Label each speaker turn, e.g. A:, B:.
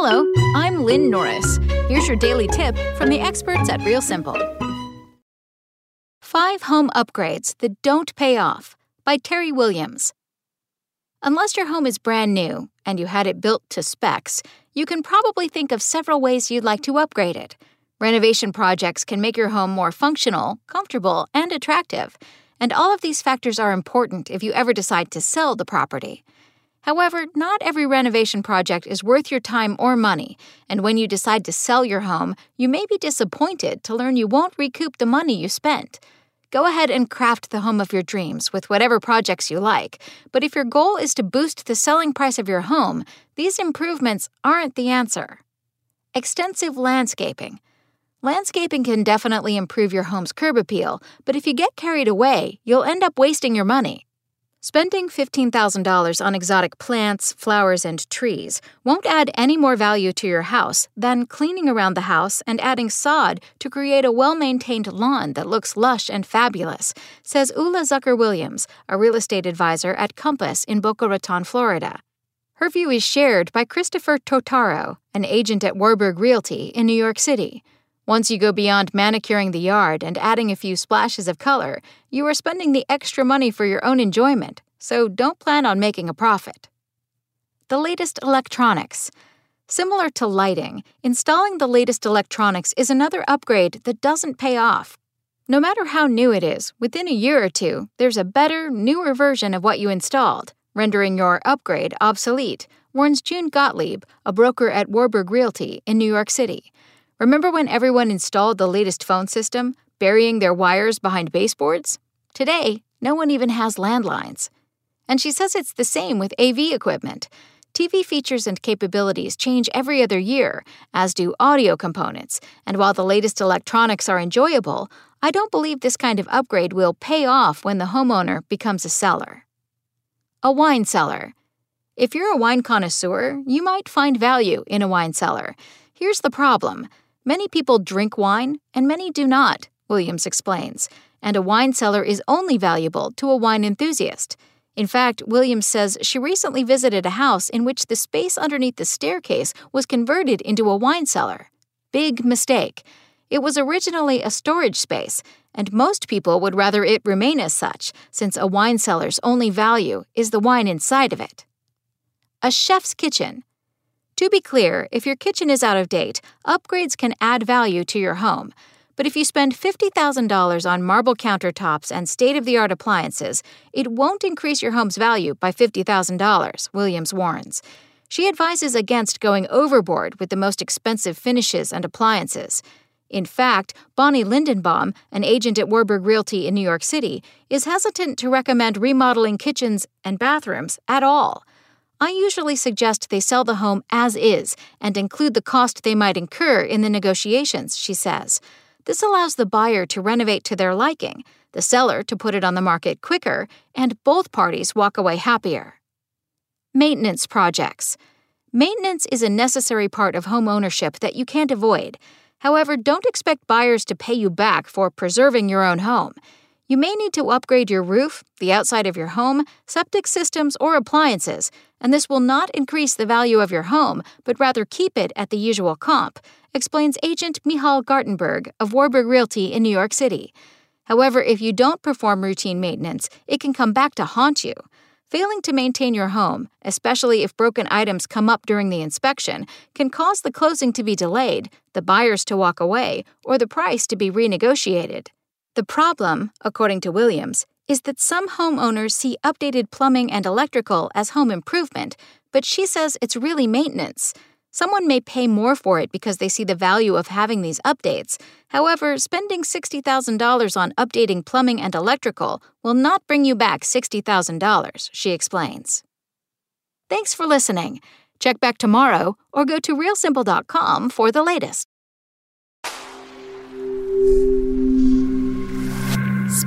A: Hello, I'm Lynn Norris. Here's your daily tip from the experts at Real Simple. Five Home Upgrades That Don't Pay Off by Terry Williams. Unless your home is brand new and you had it built to specs, you can probably think of several ways you'd like to upgrade it. Renovation projects can make your home more functional, comfortable, and attractive, and all of these factors are important if you ever decide to sell the property. However, not every renovation project is worth your time or money, and when you decide to sell your home, you may be disappointed to learn you won't recoup the money you spent. Go ahead and craft the home of your dreams with whatever projects you like, but if your goal is to boost the selling price of your home, these improvements aren't the answer. Extensive landscaping. Landscaping can definitely improve your home's curb appeal, but if you get carried away, you'll end up wasting your money. Spending $15,000 on exotic plants, flowers, and trees won't add any more value to your house than cleaning around the house and adding sod to create a well maintained lawn that looks lush and fabulous, says Ula Zucker Williams, a real estate advisor at Compass in Boca Raton, Florida. Her view is shared by Christopher Totaro, an agent at Warburg Realty in New York City. Once you go beyond manicuring the yard and adding a few splashes of color, you are spending the extra money for your own enjoyment, so don't plan on making a profit. The latest electronics. Similar to lighting, installing the latest electronics is another upgrade that doesn't pay off. No matter how new it is, within a year or two, there's a better, newer version of what you installed, rendering your upgrade obsolete, warns June Gottlieb, a broker at Warburg Realty in New York City. Remember when everyone installed the latest phone system, burying their wires behind baseboards? Today, no one even has landlines. And she says it's the same with AV equipment. TV features and capabilities change every other year, as do audio components, and while the latest electronics are enjoyable, I don't believe this kind of upgrade will pay off when the homeowner becomes a seller. A wine cellar. If you're a wine connoisseur, you might find value in a wine cellar. Here's the problem Many people drink wine, and many do not, Williams explains, and a wine cellar is only valuable to a wine enthusiast. In fact, Williams says she recently visited a house in which the space underneath the staircase was converted into a wine cellar. Big mistake. It was originally a storage space, and most people would rather it remain as such, since a wine cellar's only value is the wine inside of it. A chef's kitchen. To be clear, if your kitchen is out of date, upgrades can add value to your home. But if you spend $50,000 on marble countertops and state of the art appliances, it won't increase your home's value by $50,000, Williams warns. She advises against going overboard with the most expensive finishes and appliances. In fact, Bonnie Lindenbaum, an agent at Warburg Realty in New York City, is hesitant to recommend remodeling kitchens and bathrooms at all. I usually suggest they sell the home as is and include the cost they might incur in the negotiations, she says. This allows the buyer to renovate to their liking, the seller to put it on the market quicker, and both parties walk away happier. Maintenance projects. Maintenance is a necessary part of home ownership that you can't avoid. However, don't expect buyers to pay you back for preserving your own home. You may need to upgrade your roof, the outside of your home, septic systems, or appliances, and this will not increase the value of your home, but rather keep it at the usual comp, explains agent Michal Gartenberg of Warburg Realty in New York City. However, if you don't perform routine maintenance, it can come back to haunt you. Failing to maintain your home, especially if broken items come up during the inspection, can cause the closing to be delayed, the buyers to walk away, or the price to be renegotiated. The problem, according to Williams, is that some homeowners see updated plumbing and electrical as home improvement, but she says it's really maintenance. Someone may pay more for it because they see the value of having these updates. However, spending $60,000 on updating plumbing and electrical will not bring you back $60,000, she explains. Thanks for listening. Check back tomorrow or go to realsimple.com for the latest.